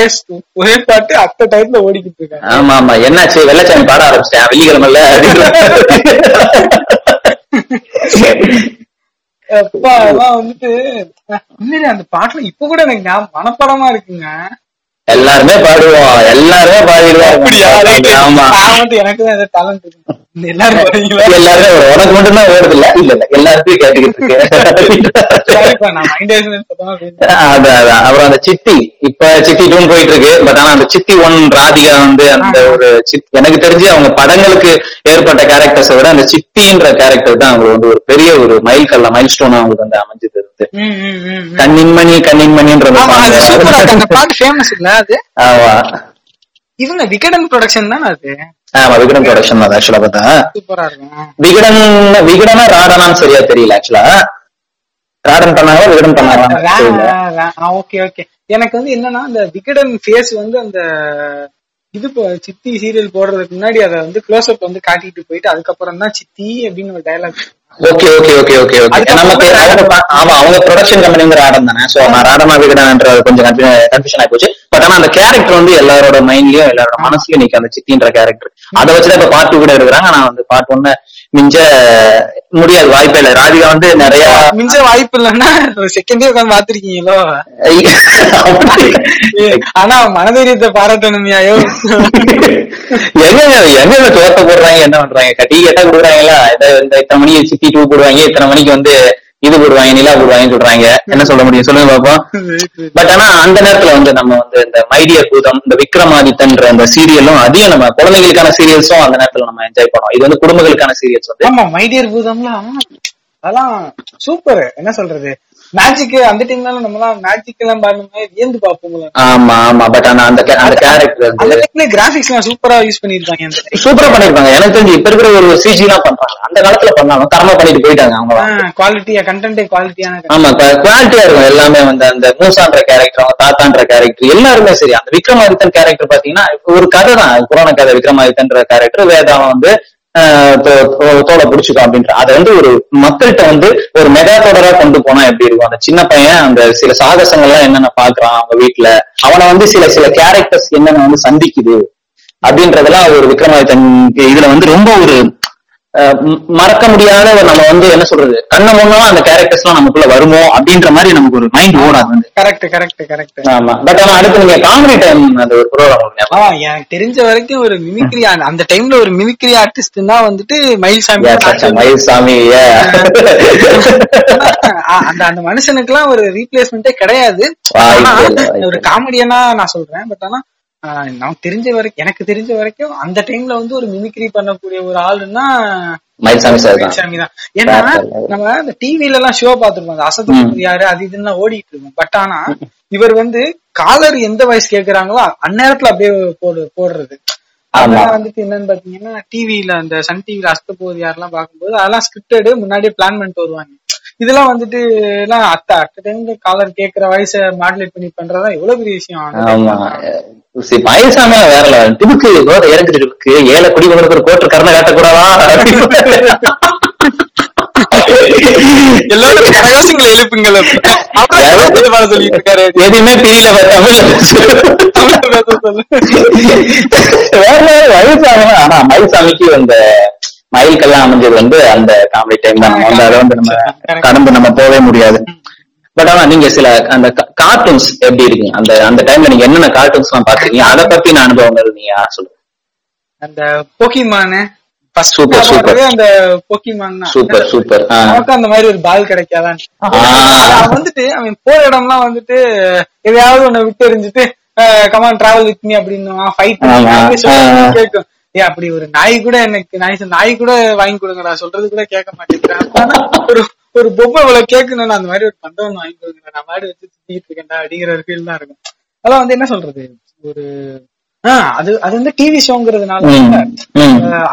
ஒரே பாட்டு அத்த டைத்துல ஓடிக்கிட்டு இருக்காங்க. ஆமா ஆமா. என்னாச்சு? வெள்ளச்சாமி பாட ஆரம்பிச்சிட்டேன். வெள்ளிக்கிழமைல. அப்பா வந்துட்டு உண்மையிலே அந்த பாட்டுல இப்ப கூட எனக்கு மனப்படமா இருக்குங்க. எல்லாருமே பாடுவோம் எல்லாருமே பாடிடுவோம். ஆமா. எனக்கு தான் டேலண்ட் எல்லாரும் எல்லாருமே உனக்கு மட்டும் தான் ஓடுது இல்ல. இல்ல இல்ல. எல்லாருக்கும் கேட்டுக்கிட்டு இருக்கு. அதான் அதான். அப்புறம் அந்த சித்தி. இப்ப சித்தி டூன் போயிட்டு இருக்கு பட் ஆனா அந்த சித்தி ஒன் ராதிகா வந்து அந்த ஒரு எனக்கு தெரிஞ்சு அவங்க படங்களுக்கு ஏற்பட்ட கேரக்டர்ஸை விட அந்த சித்தின்ற கேரக்டர் தான் அவங்களுக்கு வந்து ஒரு பெரிய ஒரு மைல் கல்ல மைல் ஸ்டோன் அவங்களுக்கு வந்து அமைஞ்சது இருந்து. கண்ணின்மணி கண்ணின்மணின்ற அது? ஆமா. இவங்க விகடன் ப்ரொடக்ஷன் தானே அது? ஆமா விகடன் ப்ரொடக்ஷன் தான் ஆக்சுவலா பார்த்தா. சூப்பரா இருக்கும். விகடன் விகடனா ராடனான்னு சரியா தெரியல ஆக்சுவலா ராடன் பண்ணாங்களா விகடன் பண்ணாங்களா ஓகே ஓகே எனக்கு வந்து என்னன்னா அந்த விகடன் ஃபேஸ் வந்து அந்த இது சித்தி சீரியல் போடுறதுக்கு முன்னாடி அதை வந்து க்ளோஸ் அப் வந்து காட்டிட்டு போயிட்டு அதுக்கப்புறம் தான் சித்தி அப்படின்னு ஒரு dialogue okay okay okay okay okay நமக்கு ஆமா அவங்க ப்ரொடக்ஷன் கம்பெனிங்கிற ஆடம் தானே. சோ நான் ராடமா விகடன்ன்ற கொஞ்சம் கன்ஃபியூஷன் ஆகி போச்சு பட் ஆனா அந்த கேரக்டர் வந்து எல்லாரோட மைண்ட்லயும் எல்லாரோட மனசுலயும் நிக்க அந்த சித்தின்ற கேரக்டர் அதை வச்சுதான் இப்ப பார்ட் டூ கூட எடுக்கிறாங்க. ஆனா வந்து பார்ட் ஒன்னு மிஞ்ச முடியாது வாய்ப்பே இல்லை. ராதிகா வந்து நிறைய மிஞ்ச வாய்ப்பு இல்லைன்னா செகண்டே உட்காந்து பாத்திருக்கீங்களோ ஆனா மனதைரியத்தை பாராட்டணுமையாயோ எங்க எங்க தோத்த போடுறாங்க என்ன பண்றாங்க? கட்டி கேட்டா கொடுக்குறாங்களா? இத்தனை மணிக்கு சித்தி டூ போடுவாங்க இத்தனை மணிக்கு வந்து இது போடுவாங்க நிலா போடுவாங்கன்னு சொல்றாங்க. என்ன சொல்ல முடியும்? சொல்லுங்க பாப்போம். பட் ஆனா அந்த நேரத்துல வந்து நம்ம வந்து இந்த மைடியர் பூதம் இந்த விக்ரமாதித்தன்ற அந்த சீரியலும் அதையும் நம்ம குழந்தைகளுக்கான சீரியல்ஸும் அந்த நேரத்துல நம்ம என்ஜாய் பண்ணோம். இது வந்து குடும்பங்களுக்கான சீரியல்ஸ் வந்து. ஆமா மைடியர் பூதம்லாம் அதெல்லாம் சூப்பர் என்ன சொல்றது? மேஜிக் அந்த டைம்ல நம்ம எல்லாம் மேஜிக் எல்லாம் பாருங்க வியந்து பாப்போம்ல ஆமா ஆமா. பட் ஆனா அந்த அந்த கேரக்டர் அந்த டைம்ல கிராபிக்ஸ் எல்லாம் சூப்பரா யூஸ் பண்ணிருக்காங்க சூப்பரா பண்ணிருப்பாங்க எனக்கு தெரிஞ்சு இப்ப இருக்கிற ஒரு சிஜி எல்லாம் பண்றாங்க. அந்த காலத்துல பண்ணாலும் தரமா பண்ணிட்டு போயிட்டாங்க அவங்க குவாலிட்டியா கண்டென்ட் குவாலிட்டியான ஆமா குவாலிட்டியா இருக்கும். எல்லாமே வந்து அந்த மூசான்ற கேரக்டர் அவங்க தாத்தான்ற கேரக்டர் எல்லாருமே சரி. அந்த விக்ரமாதித்தன் கேரக்டர் பாத்தீங்கன்னா ஒரு கதை தான். புராண கதை விக்ரமாதித்தன்ற கேரக்டர் வேதாளம் வந்து தோலை பிடிச்சிக்கும் அப்படின்ற அதை வந்து ஒரு மக்கள்கிட்ட வந்து ஒரு மெகா தொடரா கொண்டு போனா எப்படி இருக்கும்? அந்த சின்ன பையன் அந்த சில சாகசங்கள்லாம் என்னென்ன பாக்குறான் அவங்க வீட்டுல அவனை வந்து சில சில கேரக்டர்ஸ் என்னென்ன வந்து சந்திக்குது? அப்படின்றதெல்லாம் ஒரு விக்ரமாதித்தன் இதுல வந்து ரொம்ப ஒரு மறக்க முடியாத ஒரு நம்ம வந்து என்ன சொல்றது? கண்ண முன்னாலும் அந்த கேரக்டர்ஸ் எல்லாம் நமக்குள்ள வருமோ அப்படின்ற மாதிரி நமக்கு ஒரு மைண்ட் ஓடாது வந்து. கரெக்ட் கரெக்ட் கரெக்ட் ஆமா. பட் ஆனா அடுத்து நீங்க காமெடி டைம் அந்த ஒரு ப்ரோக்ராம் எனக்கு தெரிஞ்ச வரைக்கும் ஒரு மிமிக்ரி அந்த டைம்ல ஒரு மிமிக்ரி ஆர்டிஸ்ட்னா வந்துட்டு மயில்சாமி மயில்சாமி அந்த அந்த மனுஷனுக்கு எல்லாம் ஒரு ரீப்ளேஸ்மெண்டே கிடையாது. ஒரு காமெடியனா நான் சொல்றேன். பட் ஆனா நமக்கு தெரிஞ்ச வரைக்கும் எனக்கு தெரிஞ்ச வரைக்கும் அந்த டைம்ல வந்து ஒரு மிமிக்ரி பண்ணக்கூடிய ஒரு ஆளுன்னா மயில்சாமி தான். ஏன்னா. நம்ம இந்த டிவில எல்லாம் ஷோ பாத்துருப்போம் அந்த அசத்து யாரு அது இதுன்னு ஓடிட்டு இருக்கும். பட் ஆனா இவர் வந்து காலர் எந்த வயசு கேக்குறாங்களோ அந்நேரத்துல அப்படியே போடு போடுறது. அதெல்லாம் வந்துட்டு என்னன்னு பாத்தீங்கன்னா டிவில அந்த சன் டிவில அஸ்த போது யாரெல்லாம் பார்க்கும்போது அதெல்லாம் ஸ்கிரிப்டடு முன்னாடியே பிளான் பண்ணிட்டு வருவாங்க. இதெல்லாம் வந்துட்டு எல்லாம் அத்த அட்ட டைம்ல காலர் கேக்குற வயசை மாடுலேட் பண்ணி பண்றதா எவ்வளவு பெரிய விஷயம் ஆமா time ல. சரி, மயில்சாமி வேற level. திமுக்கு ரோட இறக்குது திமுக்கு ஏழை குடி ஒரு கோட்டு கருணை காட்டக்கூடாதா எல்லாரும் கரகோஷங்களை எழுப்புங்கள் சொல்லிட்டு இருக்காரு எதுவுமே தெரியல. வேற மயில்சாமி. ஆனா மயில்சாமிக்கு அந்த மயில்கெல்லாம் அமைஞ்சது வந்து அந்த காமெடி டைம் தான். வந்து அதை வந்து நம்ம. கடந்து நம்ம போகவே முடியாது. பட் ஆனா நீங்க சில அந்த கார்ட்டூன்ஸ் எப்படி இருக்கீங்க அந்த அந்த டைம்ல நீங்க என்னென்ன கார்ட்டூன்ஸ் எல்லாம் பாத்துருக்கீங்க அதை பத்தின அனுபவங்கள் நீங்க சொல்லுங்க. அந்த போக்கிமானு Super, super. அந்த போக்கிமான் சூப்பர் சூப்பர் நமக்கு அந்த மாதிரி ஒரு பால் கிடைக்காதான். வந்துட்டு அவன் போற இடம்லாம் வந்துட்டு எதையாவது ஒண்ணு விட்டு எறிஞ்சிட்டு come on travel with me அப்படின்னு ஃபைட். கேட்கும். ஏன் அப்படி ஒரு நாய் கூட எனக்கு நாய் நாய் கூட வாங்கி கொடுங்கடா. சொல்றது கூட கேட்க மாட்டேங்கிறேன் ஒரு ஒரு பொம்மை இவ்வளவு கேட்கணும் அந்த மாதிரி ஒரு பந்தம் வாங்கி கொடுங்க நான் மாடு வச்சு சுத்திட்டு இருக்கேன்டா அப்படிங்கிற ஒரு ஃபீல் தான் இருக்கும். அதான் வந்து என்ன சொல்றது? ஒரு ஆஹ் அது அது வந்து டிவி ஷோங்கிறதுனால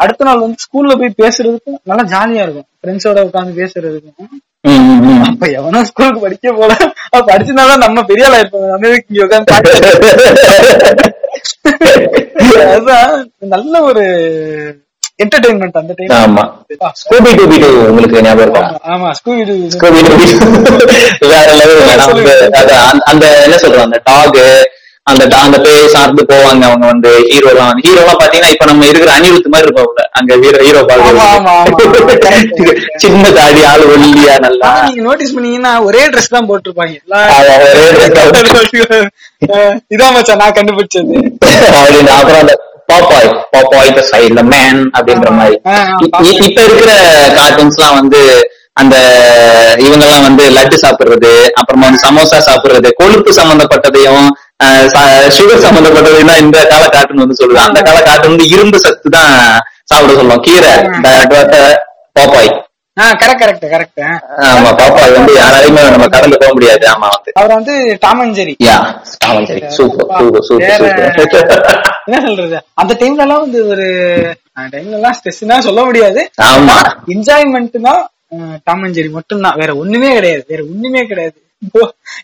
அடுத்த நாள் வந்து ஸ்கூல்ல போய் பேசுறதுக்கும் நல்லா ஜாலியா இருக்கும். ஃப்ரெண்ட்ஸோட உட்காந்து பேசுறதுக்கும். அப்ப எவனோ ஸ்கூலுக்கு படிக்க போல. படிச்சதுனால நம்ம பெரிய ஆளா இருப்போம். நம்ம இங்க உட்காந்து அதுதான் நல்ல ஒரு என்டர்டைன்மெண்ட் அந்த டைம் ஆமா. ஸ்கூபி டூபி டூ உங்களுக்கு ஞாபகம் இருக்கா? ஆமா ஸ்கூல் ஸ்கூபி டூபி வேற லெவல் அதான், அந்த என்ன சொல்றோம் அந்த டாக் அந்த அந்த பேய் சார்ந்து போவாங்க அவங்க வந்து ஹீரோ எல்லாம். ஹீரோ எல்லாம் பாத்தீங்கன்னா இப்ப நம்ம இருக்கிற அனிருத் மாதிரி இருப்பாங்க அங்க ஹீரோ ஹீரோ. சின்ன தாடி ஆளு ஒல்லியா நல்லா. நீங்க நோட்டீஸ் பண்ணீங்கன்னா ஒரே ட்ரெஸ் தான் போட்டிருப்பாங்க. இதான் மச்சான் நான் கண்டுபிடிச்சது. அப்புறம் அந்த பாப்பாய் பாப்பாய் த சைட்ல மேன் அப்படின்ற மாதிரி. இப்ப இருக்கிற கார்ட்டூன்ஸ் எல்லாம் வந்து அந்த இவங்க எல்லாம் வந்து லட்டு சாப்பிடுறது அப்புறமா வந்து சமோசா சாப்பிடுறது கொழுப்பு சம்பந்தப்பட்டதையும் சுகர் சம்பந்தப்பட்டதையும் தான் இந்த கால கார்ட்டூன் வந்து சொல்லுது அந்த கால கார்ட்டூன் வந்து இரும்பு சத்து தான் சாப்பிட சொல்லுவோம் கீரை பாப்பாய். கரெக்ட் கரெக்ட் ஆமா பாப்பாய் வந்து யாராலையுமே நம்ம கடந்து போக முடியாது. ஆமா வந்து. அவர் வந்து Tom and Jerry yeah super super என்ன சொல்றது? அந்த டைம்ல எல்லாம் வந்து ஒரு டைம்ல எல்லாம் ஸ்ட்ரெஸ்னா சொல்ல முடியாது. ஆமா. என்ஜாய்மெண்ட்னா டாம் அண்ட் ஜெரி மட்டும்தான். வேற ஒண்ணுமே கிடையாது. வேற ஒண்ணுமே கிடையாது.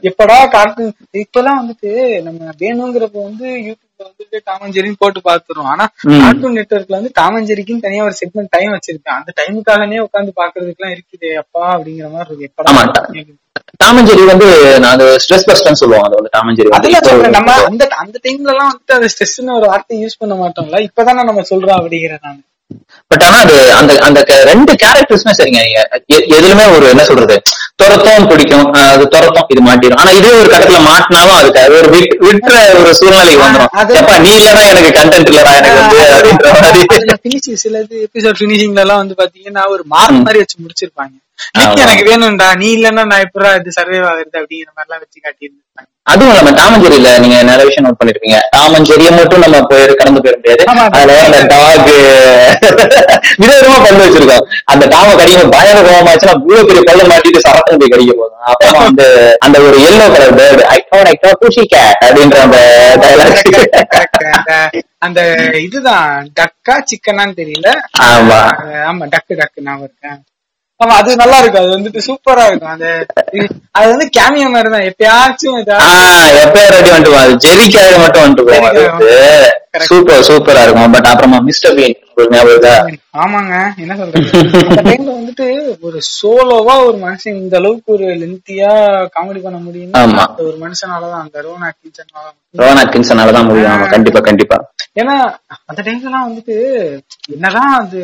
எப்படா கார்ட்டூன் இப்பெல்லாம் வந்துட்டு நம்ம வேணுங்கிறப்ப வந்து யூடியூப்ல வந்துட்டு ஜெரின்னு போட்டு பாத்துறோம் ஆனா. கார்ட்டூன் நெட்வொர்க்ல வந்து ஜெரிக்குன்னு தனியா ஒரு செக்மெண்ட் டைம் வச்சிருக்கேன் அந்த டைமுக்காகவே உட்காந்து பாக்குறதுக்கு எல்லாம் இருக்குது அப்பா அப்படிங்கிற மாதிரி இருக்கு எப்படா. டாமஞ்சேரி வந்து நான் ஸ்ட்ரெஸ் பஸ்ட்னு சொல்லுவாங்க அது வந்து. டாமஞ்சேரி வந்து அதெல்லாம் சொல்றேன் நம்ம அந்த அந்த டைம்ல எல்லாம் வந்துட்டு அந்த ஸ்ட்ரெஸ்னு ஒரு வார்த்தை யூஸ் பண்ண மாட்டோம்ல. இப்பதானே நம்ம சொல்றோம் அப்படிங்கிறேன் நான். பட் ஆனா அது அந்த அந்த ரெண்டு கேரக்டர்ஸ்மே சரிங்க. எதுலுமே ஒரு என்ன சொல்றது? துரத்தம் பிடிக்கும் அது துரத்தம் இது மாட்டிடும் ஆனா இதே ஒரு கட்டத்துல மாட்டினாலும் அதுக்கு அது ஒரு விட்- விட்டுற ஒரு சூழ்நிலை வந்துடும் எப்ப நீ இல்லடா எனக்கு கண்டென்ட் இல்லடா எனக்கு வந்து அப்படின்ற மாதிரி அதுல finish சில இது எபிசோட் பினிஷிங்ல எல்லாம் வந்து பாத்தீங்கன்னா ஒரு மார்க் மாதிரி வச்சு முடிச்சிருப்பாங்க. எனக்கு வேணும்டா. நீ இல்லன்னா நான் எப்படா இது சர்வே ஆகுறது அப்படிங்கிற மாதிரி எல்லாம் வச்சு காட்டியிருந்தாங்க அதுவும் இல்லாம டாமஞ்சேரியில நீங்க நிறைய விஷயம் நோட் பண்ணிருப்பீங்க. டாமஞ்சேரியை மட்டும் நம்ம போய் கடந்து போயிட முடியாது. அதுல அந்த டாக் விதவிதமா பண்ணி வச்சிருக்கோம். அந்த டாம கடிக்கும் பயங்கர கோபமாச்சுன்னா இவ்வளவு பெரிய பல்ல மாட்டிட்டு போய் கடிக்க போதும். அப்புறமா வந்து அந்த ஒரு எல்லோ கலர் பேர்டு ஐக்கோன் ஐக்கோ பூசி கேட் அப்படின்ற அந்த. அந்த- அந்த இதுதான். டக்கா சிக்கனான்னு தெரியல. ஆமா. ஆமா டக்கு டக்கு நான் இருக்கேன் ஆமா அது நல்லா இருக்கும் அது வந்துட்டு சூப்பரா இருக்கும். அந்த அது வந்து கேமியோ மாதிரி தான் எப்பயாச்சும் ஏதாவது ஆஹ் எப்ப ரெடி வந்துட்டு ஜெரிக்காக மட்டும் வந்துட்டு அது. சூப்பர் சூப்பரா இருக்கும். பட் அப்புறமா மிஸ்டர் பீன் ஆமாங்க. என்ன டைம்ல வந்துட்டு ஒரு சோலோவா ஒரு மனுஷன் இந்த அளவுக்கு ஒரு லென்த்தியா காமெடி பண்ண. அந்த ஒரு மனுஷனாலதான் அந்த ரோனா கிச்சனால ரோவன் அட்கின்சனால முடியும். ஆமா கண்டிப்பா கண்டிப்பா. ஏன்னா அந்த டைம்லலாம் வந்துட்டு என்னதான் அது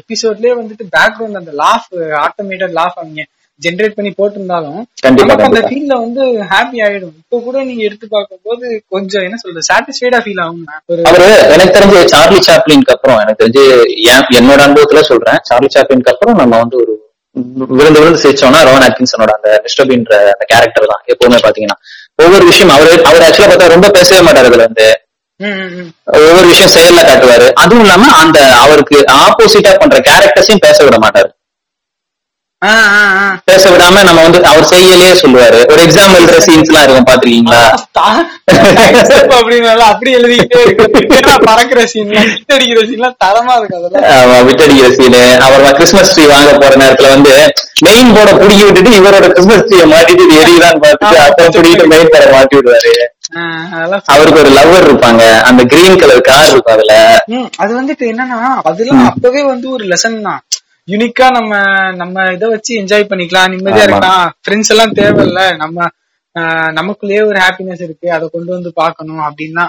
எபிசோட்லயே வந்துட்டு பேக்ரவுண்ட் அந்த லாஃப் ஆட்டோமேட்டட் லாஃப் அவங்க ஜென்ரேட் பண்ணி போட்டிருந்தாலும் நமக்கு அந்த. ஃபீல்ல வந்து ஹாப்பி ஆயிடும். இப்போ கூட நீங்க எடுத்து பார்க்கும்போது கொஞ்சம் என்ன சொல்றது சாட்டிஸ்ஃபைடா ஃபீல் ஆகும் அவரு எனக்கு தெரிஞ்சு சார்லி சாப்ளின்க்கு அப்புறம் எனக்கு தெரிஞ்சு என்- என்னோட அனுபவத்துல சொல்றேன். சார்லி சாப்ளின்க்கு அப்புறம் நம்ம வந்து ஒரு விழுந்து விழுந்து சிரிச்சோம்னா ரோவன் அட்கின்சனோட அந்த மிஸ்டர் பீன்ற அந்த கேரக்டர் தான். எப்பவுமே பாத்தீங்கன்னா ஒவ்வொரு விஷயம் அவரு அவர் ஆக்சுவலா பார்த்தா ரொம்ப பேசவே மாட்டாரு இதுல வந்து. ஒவ்வொரு விஷயம் செயல்ல காட்டுவாரு. அதுவும் இல்லாம அந்த அவருக்கு ஆப்போசிட்டா பண்ற கேரக்டர்ஸையும் பேச விட மாட்டாரு. பேச விடாம நம்ம வந்து அவர் செய்யலையே சொல்லுவாரு. ஒரு எக்ஸாம் எழுதுற சீன்ஸ் எல்லாம் இருக்கும் பாத்திருக்கீங்களா Step அப்படின்னால அப்படி எழுதிக்கிட்டே இருக்கு பறக்குற சீன்லாம் அடிக்கிற சீன்லாம் தரமா இருக்கு அதெல்லாம். ஆமா, விட்டடிக்கிற சீனு அப்புறமா கிறிஸ்மஸ் ட்ரீ வாங்க போற நேரத்துல வந்து மெயின் போர்டை புடுங்கி விட்டுட்டு இவரோட கிறிஸ்மஸ் ட்ரீயை மாட்டிட்டு எரியுதான்னு பார்த்துட்டு அப்புறம் பிடிக்கிட்டு மெயின் போர்டை மாட்டி விடுவாரு. அவருக்கு ஒரு லவ்வர் இருப்பாங்க. அந்த கிரீன் கலர் கார் இருக்கும் அதுல. அது வந்துட்டு என்னன்னா அதெல்லாம் அப்பவே வந்து ஒரு லெசன் தான். யூனிக்கா நம்ம நம்ம இத வச்சு என்ஜாய் பண்ணிக்கலாம் நிம்மதியா. இருக்கலாம். ஃப்ரெண்ட்ஸ் எல்லாம் தேவையில்ல. நம்ம நமக்குள்ளேயே ஒரு ஹாப்பினஸ் இருக்கு. அதை கொண்டு வந்து பார்க்கணும் அப்படின்னா.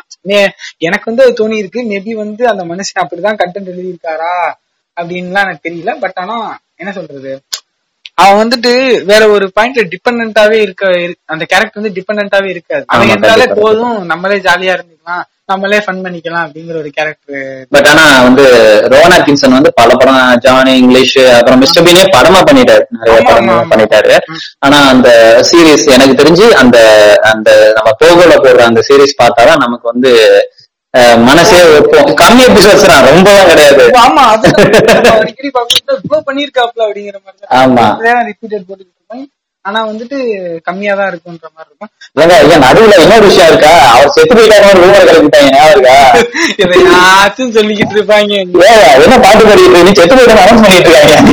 எனக்கு வந்து அது தோணி இருக்கு. மேபி வந்து அந்த மனுஷன் அப்படிதான் கண்டென்ட் எழுதியிருக்காரா அப்படின்லாம் எனக்கு தெரியல. பட் ஆனா என்ன சொல்றது? அவன் வந்துட்டு வேற ஒரு பாயிண்ட்ல டிபெண்டாவே இருக்க இரு- அந்த கேரக்டர் வந்து டிபெண்டாவே இருக்காது. அவன் இருந்தாலே போதும் நம்மளே ஜாலியா இருந்துக்கலாம் நம்மளே ஃபன் பண்ணிக்கலாம் அப்படிங்கிற ஒரு கேரக்டர் பட் ஆனா வந்து ரோனா கின்சன் வந்து பல படம் ஜானி இங்கிலீஷ் அப்புறம் மிஸ்டர் பீனே படமா பண்ணிட்டாரு. நிறைய படம். பண்ணிட்டாரு. ஆனா அந்த சீரிஸ் எனக்கு தெரிஞ்சு அந்த அந்த நம்ம போகோல போடுற அந்த சீரிஸ் பார்த்தாதான் நமக்கு வந்து மனசே ஒப்போம் கம்மி எபிசோட்ஸ் தான் ரொம்பவும் கிடையாது. ஆமா பண்ணிருக்காப்ல அப்படிங்கிற மாதிரி ஆமா. ரிப்பீட்டட் போட்டுட்டு இருப்பாங்க ஆனா வந்துட்டு கம்மியா தான் இருக்குன்ற மாதிரி இருக்கும். ஏங்க ஐயா நடுவுல இன்னொரு விஷயம் இருக்கா? அவர் செத்து போயிட்டாரு ரூமர் கிளப்பிட்டாங்க ஞாபகம் இருக்கா? இதை யாச்சும் சொல்லிக்கிட்டு இருப்பாங்க. என்ன பாட்டு பாடிட்டு நீ செத்து போயிட்டு அனௌன்ஸ் பண்ணிட்டு இருக்காங்க.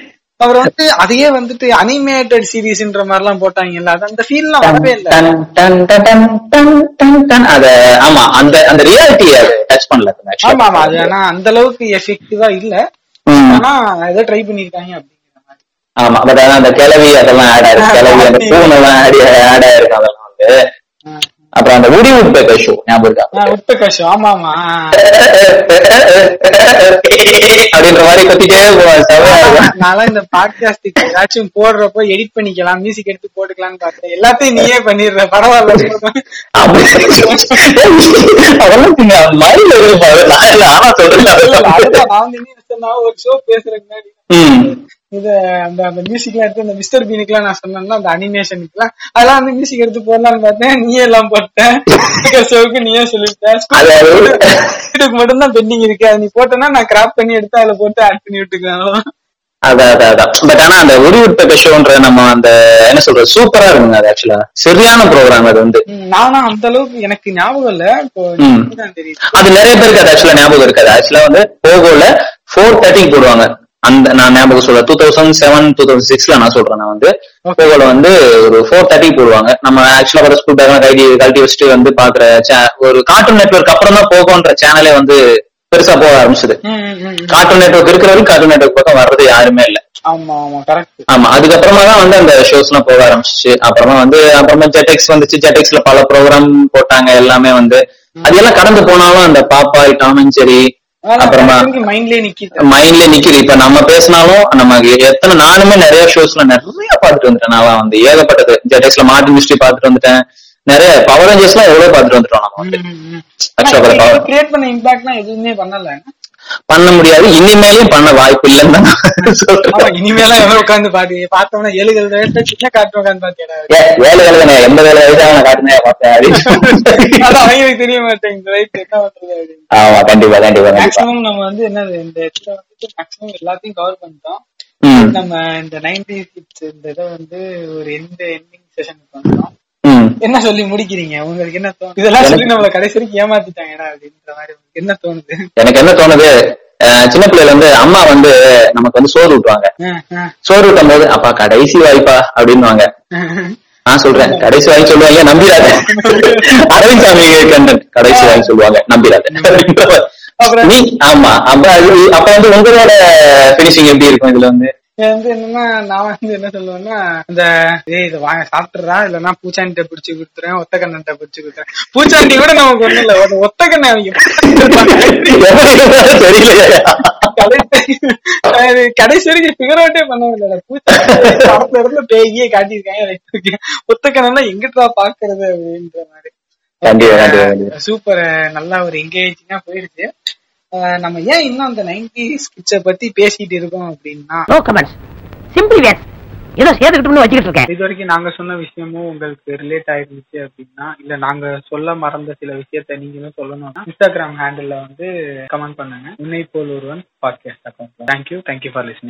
அப்புறம் வந்து அதையே வந்துட்டு அனிமேட்டட் சீரீஸ்ன்ற மாதிரி எல்லாம் போட்டாங்கல்ல அது அந்த ஃபீல்லாம் வரவே இல்ல. அத ஆமா அந்த அந்த ரியாலிட்டி அது டச் பண்ணல. ஆமா ஆமா அது ஆனா அந்த அளவுக்கு எஃபெக்டிவா இல்ல. ஆனா ஏதோ ட்ரை பண்ணிருக்காங்க அப்படிங்கிற மாதிரி ஆமா பட் ஆனா அந்த கிளவி அதெல்லாம் ஆட் ஆயிருக்கு கிளவி அந்த பூனை எல்லாம் ஆட் ஆயிருக்கு அதெல்லாம் வந்து. அப்புறம் அந்த உடி உட்பேக்கர் ஷோ ஞாபகம் இருக்கா? ஆ, உட்பகாஷம் ஆமா ஆமா. அப்படின்ற மாதிரி கத்திட்டே நான்லாம் இந்த பாட்காஸ்டுக்கு ஏதாச்சும் போடுறப்போ எடிட் பண்ணிக்கலாம் மியூசிக் எடுத்து போட்டுக்கலாம்னு பார்த்தேன். எல்லாத்தையும் நீயே பண்ணிடுற பரவாயில்ல. அதெல்லாம் நீங்க மைண்ட்ல இருக்கு நான் ஆனா சொல்றேன். நான் ஒரு ஷோ ம். இத அந்த அந்த மியூசிக்லாம் எடுத்து அந்த மிஸ்டர் பீனுக்குலாம் நான் சொன்னேன்னா அந்த அனிமேஷனுக்குலாம் அதெல்லாம் வந்து மியூசிக் எடுத்து போடலாம்னு பார்த்தேன். நீயே எல்லாம் போட்டேன் ஷோவுக்கு நீயே சொல்லிவிட்ட அது அது- இதுக்கு மட்டும் தான் பெண்டிங் இருக்கு. அது நீ போட்டேன்னா நான் கிராப் பண்ணி எடுத்து அதுல போட்டு ஆட் பண்ணி விட்டுக்கலாம் அதான் அதான் பட் ஆனா அந்த உடி உட்பேக்க ஷோன்ற நம்ம அந்த என்ன சொல்றது சூப்பரா இருக்குங்க அது ஆக்சுவலா சரியான ப்ரோக்ராம் அது வந்து. ம், நானும் அந்த அளவுக்கு எனக்கு ஞாபகம் இல்ல. அது நிறைய பேருக்கு அது ஆக்சுவலா ஞாபகம் இருக்காது. ஆக்சுவலா வந்து போகோல ஃபோர் தேர்ட்டிக்கு போடுவாங்க. அந்த நான் ஞாபகம் சொல்றேன். Two thousand seven two thousand சிக்ஸ்ல நான் சொல்றேன். நான் வந்து போகோல வந்து ஒரு ஃபோர் தேர்ட்டிக்கு போடுவாங்க. நம்ம ஆக்சுவலா ஒரு ஸ்கூல் பேக்லாம் கழட்டி கழட்டி வச்சுட்டு வந்து பாக்குற ஒரு கார்ட்டூன் நெட்வொர்க் அப்புறம் தான் போகோன்ற சேனலே வந்து பெருசா போக ஆரம்பிச்சது. கார்ட்டூன் நெட்வொர்க் இருக்கிற வரைக்கும் கார்ட்டூன் நெட்வொர்க் பக்கம் வர்றது யாருமே இல்ல. ஆமா ஆமா கரெக்ட் ஆமா அதுக்கப்புறமா தான் வந்து அந்த ஷோஸ் எல்லாம் போக ஆரம்பிச்சிச்சு. அப்புறமா வந்து அப்புறமா ஜெட்டெக்ஸ் வந்துச்சு. ஜெட்டெக்ஸ்ல பல ப்ரோக்ராம் போட்டாங்க எல்லாமே வந்து. அது எல்லாம் கடந்து போனாலும் அந்த பாப்பாய் டாம் அண்ட் ஜெரி அப்புறமா மைண்ட்லயே நிக்கிது. இப்ப நம்ம பேசினாலும் நம்ம எத்தனை நானுமே நிறைய ஷோஸ்ல நிறைய பார்த்துட்டு வந்துட்டேன். நான் வந்து ஏகப்பட்டது. ஜெட்டெக்ஸ்ல மார்டின் மிஸ்ட்ரி பார்த்துட்டு வந்துட்டேன். நிறைய பவர் ரேஞ்சர்ஸ் எல்லாம் எவ்வளவு பார்த்துட்டு வந்துட்டோம் நம்ம வந்து. Actually, power- கிரியேட் பண்ண இம்பாக்ட்லாம் எதுவுமே பண்ணல. பண்ண முடியாது. இனிமேலையும் பண்ண வாய்ப்பு இல்லைன்னு தான் இனிமேலாம் உட்காந்து பாத்து பார்த்தோம்னா ரேட்டு சின்ன காட்டு உட்காந்து பாத்தியா ஏ, வேலை வேலை எந்த வேலை வயசாக நான் காட்டுனேன் பார்த்தேன். அப்படின்னு. அது அவங்களுக்கு தெரிய மாட்டேங்குது. ரைட் என்ன பண்றது அப்படின்னு. ஆமா கண்டிப்பா கண்டிப்பா மேக்ஸிமம் நம்ம வந்து என்னது இந்த இடத்துல வந்துட்டு மேக்ஸிமம் எல்லாத்தையும் கவர் பண்ணிட்டோம். நம்ம இந்த நைன்டி கிட்ஸ் இந்த இதை வந்து ஒரு எந்த எண்டிங் செஷனுக்கு வந்தோம் என்ன சொல்லி முடிக்கிறீங்க? உங்களுக்கு என்ன தோணும் இதெல்லாம் சொல்லி நம்மள கடைசி வரைக்கும் ஏமாத்திட்டாங்கடா அப்படின்ற மாதிரி உங்களுக்கு என்ன தோணுது? எனக்கு என்ன தோணுது சின்ன பிள்ளைல வந்து அம்மா வந்து நமக்கு வந்து சோறு ஆஹ் சோறு ஊட்டும் போது அப்பா கடைசி வாய்ப்பா? அப்படின்னுவாங்க. ஆஹ் நான் சொல்றேன் கடைசி வாய்ப்பு சொல்லுவாங்க நம்பிடாத. அரவிந்த் சாமி கண்டன் கடைசி வாங்கி சொல்லுவாங்க நம்பிடாத. நீ ஆமா அப்ப அது- அப்ப வந்து உங்களோட பினிஷிங் எப்படி இருக்கும் இதுல வந்து? வந்து என்னன்னா நான் வந்து என்ன சொல்லுவேன்னா இந்த ஏய் இதை வாங்க சாப்பிட்டுறா இல்லன்னா பூச்சாண்டிட்ட பிடிச்சு கொடுத்துறேன் ஒத்த கண்ணன்ட்ட பிடிச்சு கொடுத்துறேன். பூச்சாண்டி கூட நமக்கு ஒண்ணும் இல்ல. ஒரு ஒத்த கண்ணை கடைசி- வரைக்கும் ஃபிகர் அவுட்டே பண்ண பூச்சாண்டி இருந்து பேயே காட்டியிருக்காங்க. ஒத்த கண்ணா எங்கிட்டா பாக்குறது அப்படின்ற மாதிரி. சூப்பர். நல்லா ஒரு என்கேஜிங்கா போயிருச்சு நம்ம ஏன் இன்னும் அந்த நைன்டி ஸ்கிட்ச பத்தி பேசிட்டு இருக்கோம் அப்படின்னா நோ கமெண்ட்ஸ் சிம்பிளி வேஸ் ஏதோ சேர்த்துக்கிட்டோம்னு வச்சுக்கிட்டு இருக்கேன். இது வரைக்கும் நாங்க சொன்ன விஷயமும் உங்களுக்கு ரிலேட் ஆயிருந்துச்சு அப்படின்னா இல்ல நாங்க சொல்ல மறந்த சில விஷயத்த நீங்களும் சொல்லணும்னா இன்ஸ்டாகிராம் ஹேண்டில்ல வந்து கமெண்ட் பண்ணுங்க. Unnai Pol Oruvan podcast account thank you thank you for listening